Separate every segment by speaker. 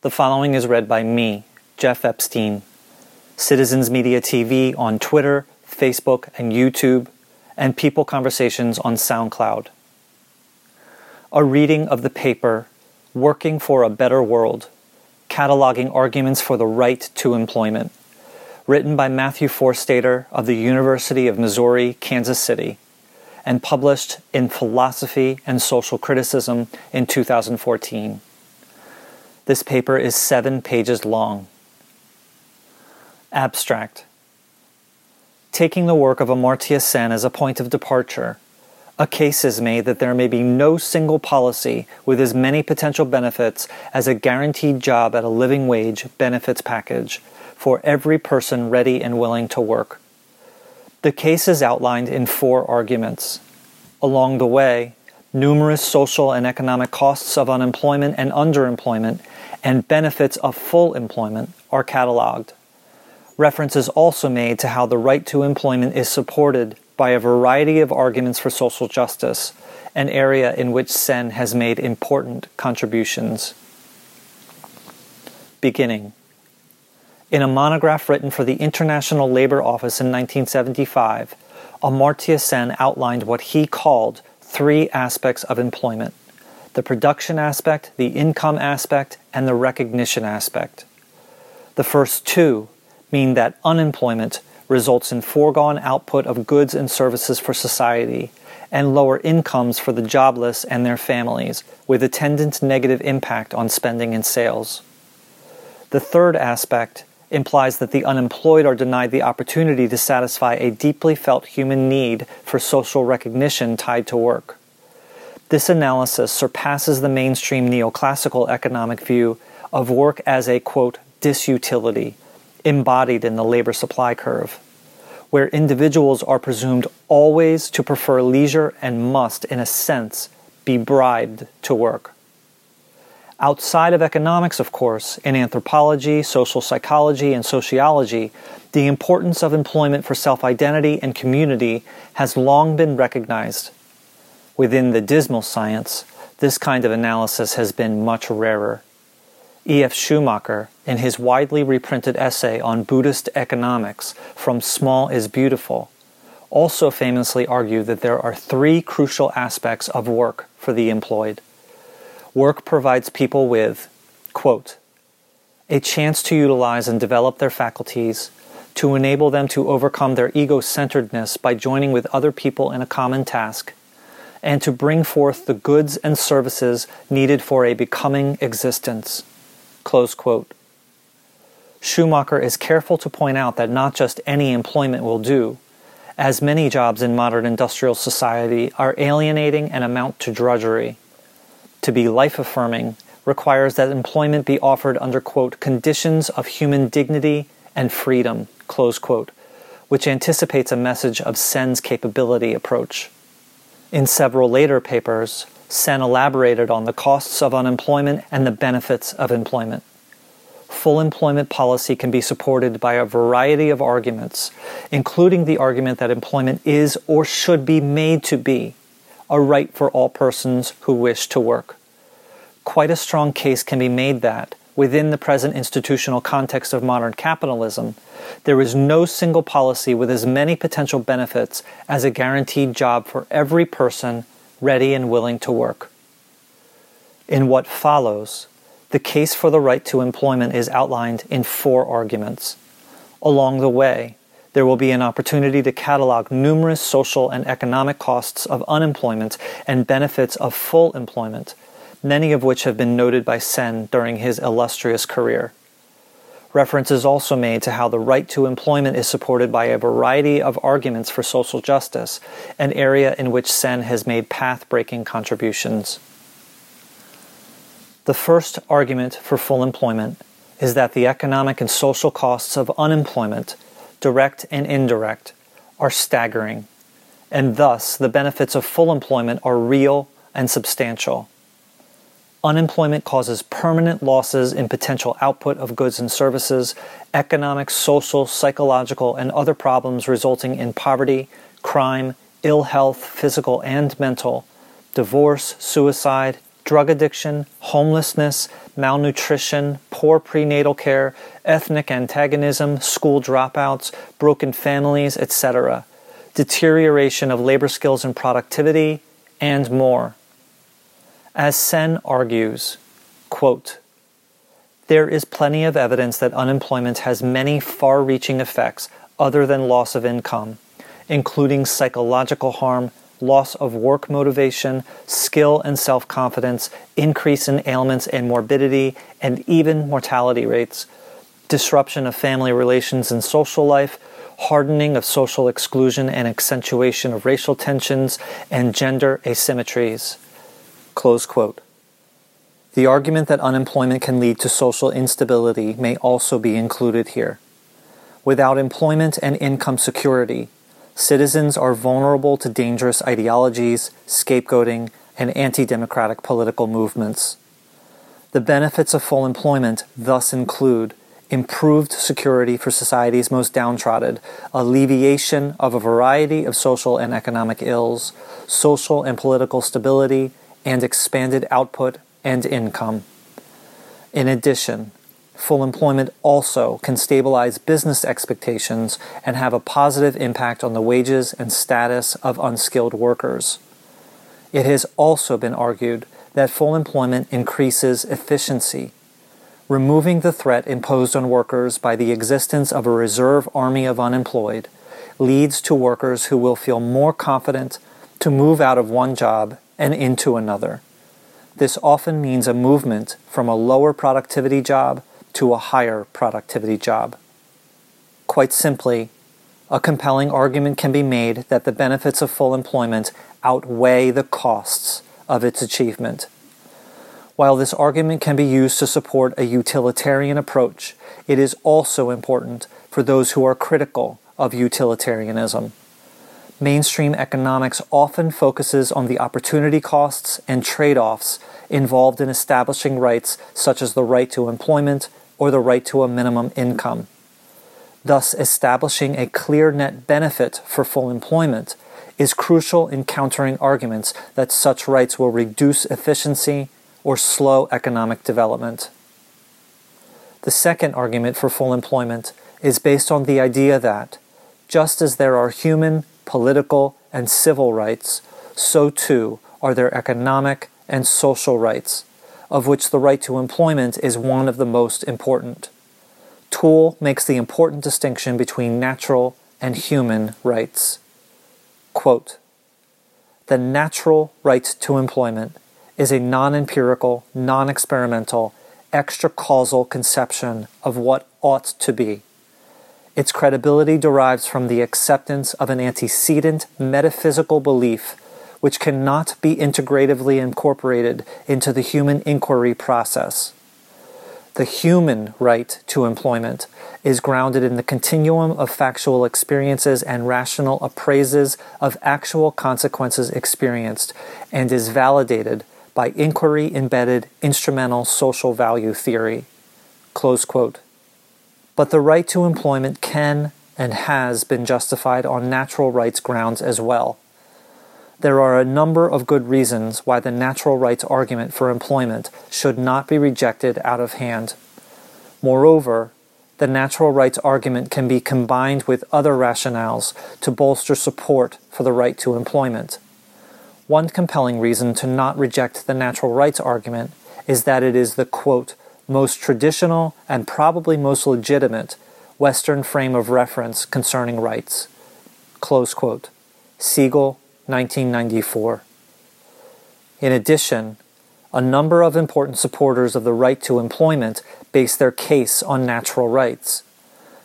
Speaker 1: The following is read by me, Jeff Epstein, Citizens Media TV on Twitter, Facebook, and YouTube, and People Conversations on SoundCloud. A reading of the paper Working for a Better World Cataloging Arguments for the Right to Employment, written by Matthew Forstater of the University of Missouri, Kansas City, and published in Philosophy and Social Criticism in 2014. This paper is seven pages long. Abstract Taking the work of Amartya Sen as a point of departure, a case is made that there may be no single policy with as many potential benefits as a guaranteed job at a living wage benefits package for every person ready and willing to work. The case is outlined in four arguments. Along the way, numerous social and economic costs of unemployment and underemployment and benefits of full employment are cataloged. Reference is also made to how the right to employment is supported by a variety of arguments for social justice, an area in which Sen has made important contributions. Beginning. In a monograph written for the International Labor Office in 1975, Amartya Sen outlined what he called three aspects of employment the production aspect, the income aspect, and the recognition aspect. The first two mean that unemployment results in foregone output of goods and services for society and lower incomes for the jobless and their families, with attendant negative impact on spending and sales. The third aspect implies that the unemployed are denied the opportunity to satisfy a deeply felt human need for social recognition tied to work. This analysis surpasses the mainstream neoclassical economic view of work as a quote disutility embodied in the labor supply curve, where individuals are presumed always to prefer leisure and must, in a sense, be bribed to work. Outside of economics, of course, in anthropology, social psychology, and sociology, the importance of employment for self identity and community has long been recognized. Within the dismal science, this kind of analysis has been much rarer. E.F. Schumacher, in his widely reprinted essay on Buddhist economics, From Small is Beautiful, also famously argued that there are three crucial aspects of work for the employed. Work provides people with, quote, a chance to utilize and develop their faculties, to enable them to overcome their ego centeredness by joining with other people in a common task, and to bring forth the goods and services needed for a becoming existence. Close quote. Schumacher is careful to point out that not just any employment will do, as many jobs in modern industrial society are alienating and amount to drudgery. To be life affirming requires that employment be offered under, quote, conditions of human dignity and freedom, close quote, which anticipates a message of Sen's capability approach. In several later papers, Sen elaborated on the costs of unemployment and the benefits of employment. Full employment policy can be supported by a variety of arguments, including the argument that employment is or should be made to be a right for all persons who wish to work. Quite a strong case can be made that, within the present institutional context of modern capitalism, there is no single policy with as many potential benefits as a guaranteed job for every person ready and willing to work. In what follows, the case for the right to employment is outlined in four arguments. Along the way, there will be an opportunity to catalog numerous social and economic costs of unemployment and benefits of full employment, many of which have been noted by Sen during his illustrious career. Reference is also made to how the right to employment is supported by a variety of arguments for social justice, an area in which Sen has made path breaking contributions. The first argument for full employment is that the economic and social costs of unemployment, direct and indirect, are staggering, and thus the benefits of full employment are real and substantial. Unemployment causes permanent losses in potential output of goods and services, economic, social, psychological, and other problems resulting in poverty, crime, ill health, physical and mental, divorce, suicide, drug addiction, homelessness, malnutrition, poor prenatal care, ethnic antagonism, school dropouts, broken families, etc., deterioration of labor skills and productivity, and more. As Sen argues, quote, there is plenty of evidence that unemployment has many far reaching effects other than loss of income, including psychological harm, loss of work motivation, skill and self confidence, increase in ailments and morbidity, and even mortality rates, disruption of family relations and social life, hardening of social exclusion and accentuation of racial tensions, and gender asymmetries. Close quote. The argument that unemployment can lead to social instability may also be included here. Without employment and income security, citizens are vulnerable to dangerous ideologies, scapegoating, and anti democratic political movements. The benefits of full employment thus include improved security for society's most downtrodden, alleviation of a variety of social and economic ills, social and political stability, and expanded output and income. In addition, full employment also can stabilize business expectations and have a positive impact on the wages and status of unskilled workers. It has also been argued that full employment increases efficiency, removing the threat imposed on workers by the existence of a reserve army of unemployed leads to workers who will feel more confident to move out of one job and into another. This often means a movement from a lower productivity job to a higher productivity job. Quite simply, a compelling argument can be made that the benefits of full employment outweigh the costs of its achievement. While this argument can be used to support a utilitarian approach, it is also important for those who are critical of utilitarianism mainstream economics often focuses on the opportunity costs and trade offs involved in establishing rights such as the right to employment or the right to a minimum income. Thus, establishing a clear net benefit for full employment is crucial in countering arguments that such rights will reduce efficiency or slow economic development. The second argument for full employment is based on the idea that, just as there are human, political, and civil rights, so too are there economic and social rights, of which the right to employment is one of the most important. Tool makes the important distinction between natural and human rights. Quote, the natural right to employment is a non empirical, non experimental, extra causal conception of what ought to be. Its credibility derives from the acceptance of an antecedent metaphysical belief which cannot be integratively incorporated into the human inquiry process. The human right to employment is grounded in the continuum of factual experiences and rational appraises of actual consequences experienced and is validated by inquiry embedded instrumental social value theory. Close quote. But the right to employment can and has been justified on natural rights grounds as well. There are a number of good reasons why the natural rights argument for employment should not be rejected out of hand. Moreover, the natural rights argument can be combined with other rationales to bolster support for the right to employment. One compelling reason to not reject the natural rights argument is that it is the quote, most traditional, and probably most legitimate Western frame of reference concerning rights. Close quote. Siegel, 1994. In addition, a number of important supporters of the right to employment base their case on natural rights.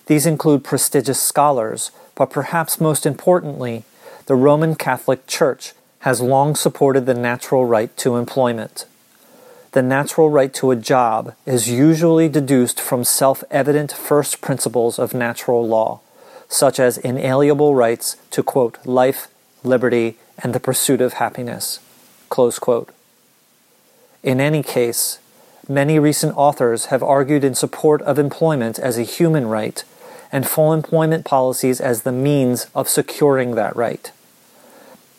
Speaker 1: These include prestigious scholars, but perhaps most importantly, the Roman Catholic Church has long supported the natural right to employment the natural right to a job is usually deduced from self evident first principles of natural law, such as inalienable rights to, quote, life, liberty, and the pursuit of happiness, close quote. In any case, many recent authors have argued in support of employment as a human right and full employment policies as the means of securing that right.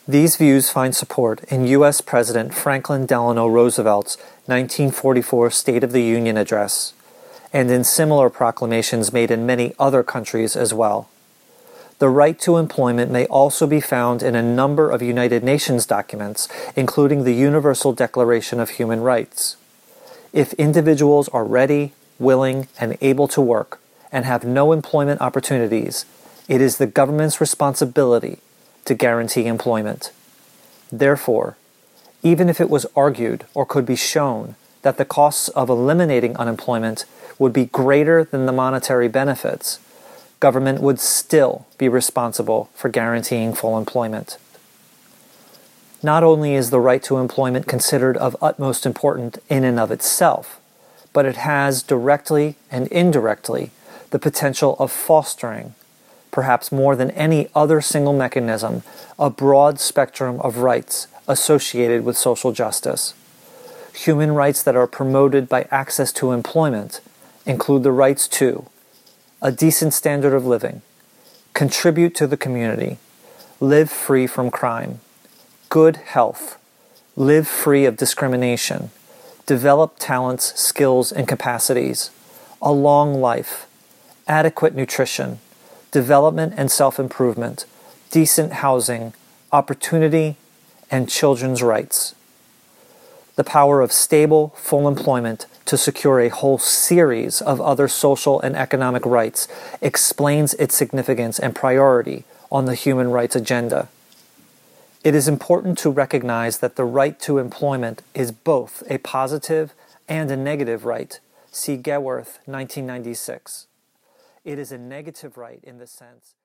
Speaker 1: These views find support in U.S. President Franklin Delano Roosevelt's 1944 State of the Union Address, and in similar proclamations made in many other countries as well. The right to employment may also be found in a number of United Nations documents, including the Universal Declaration of Human Rights. If individuals are ready, willing, and able to work and have no employment opportunities, it is the government's responsibility to guarantee employment. Therefore, even if it was argued or could be shown that the costs of eliminating unemployment would be greater than the monetary benefits, government would still be responsible for guaranteeing full employment. Not only is the right to employment considered of utmost importance in and of itself, but it has directly and indirectly the potential of fostering, perhaps more than any other single mechanism, a broad spectrum of rights associated with social justice. Human rights that are promoted by access to employment include the rights to a decent standard of living, contribute to the community, live free from crime, good health, live free of discrimination, develop talents, skills, and capacities, a long life, adequate nutrition, development and self improvement, decent housing, opportunity, and children's rights. The power of stable, full employment to secure a whole series of other social and economic rights explains its significance and priority on the human rights agenda. It is important to recognize that the right to employment is both a positive and a negative right. See Gewirth, 1996. It is a negative right in the sense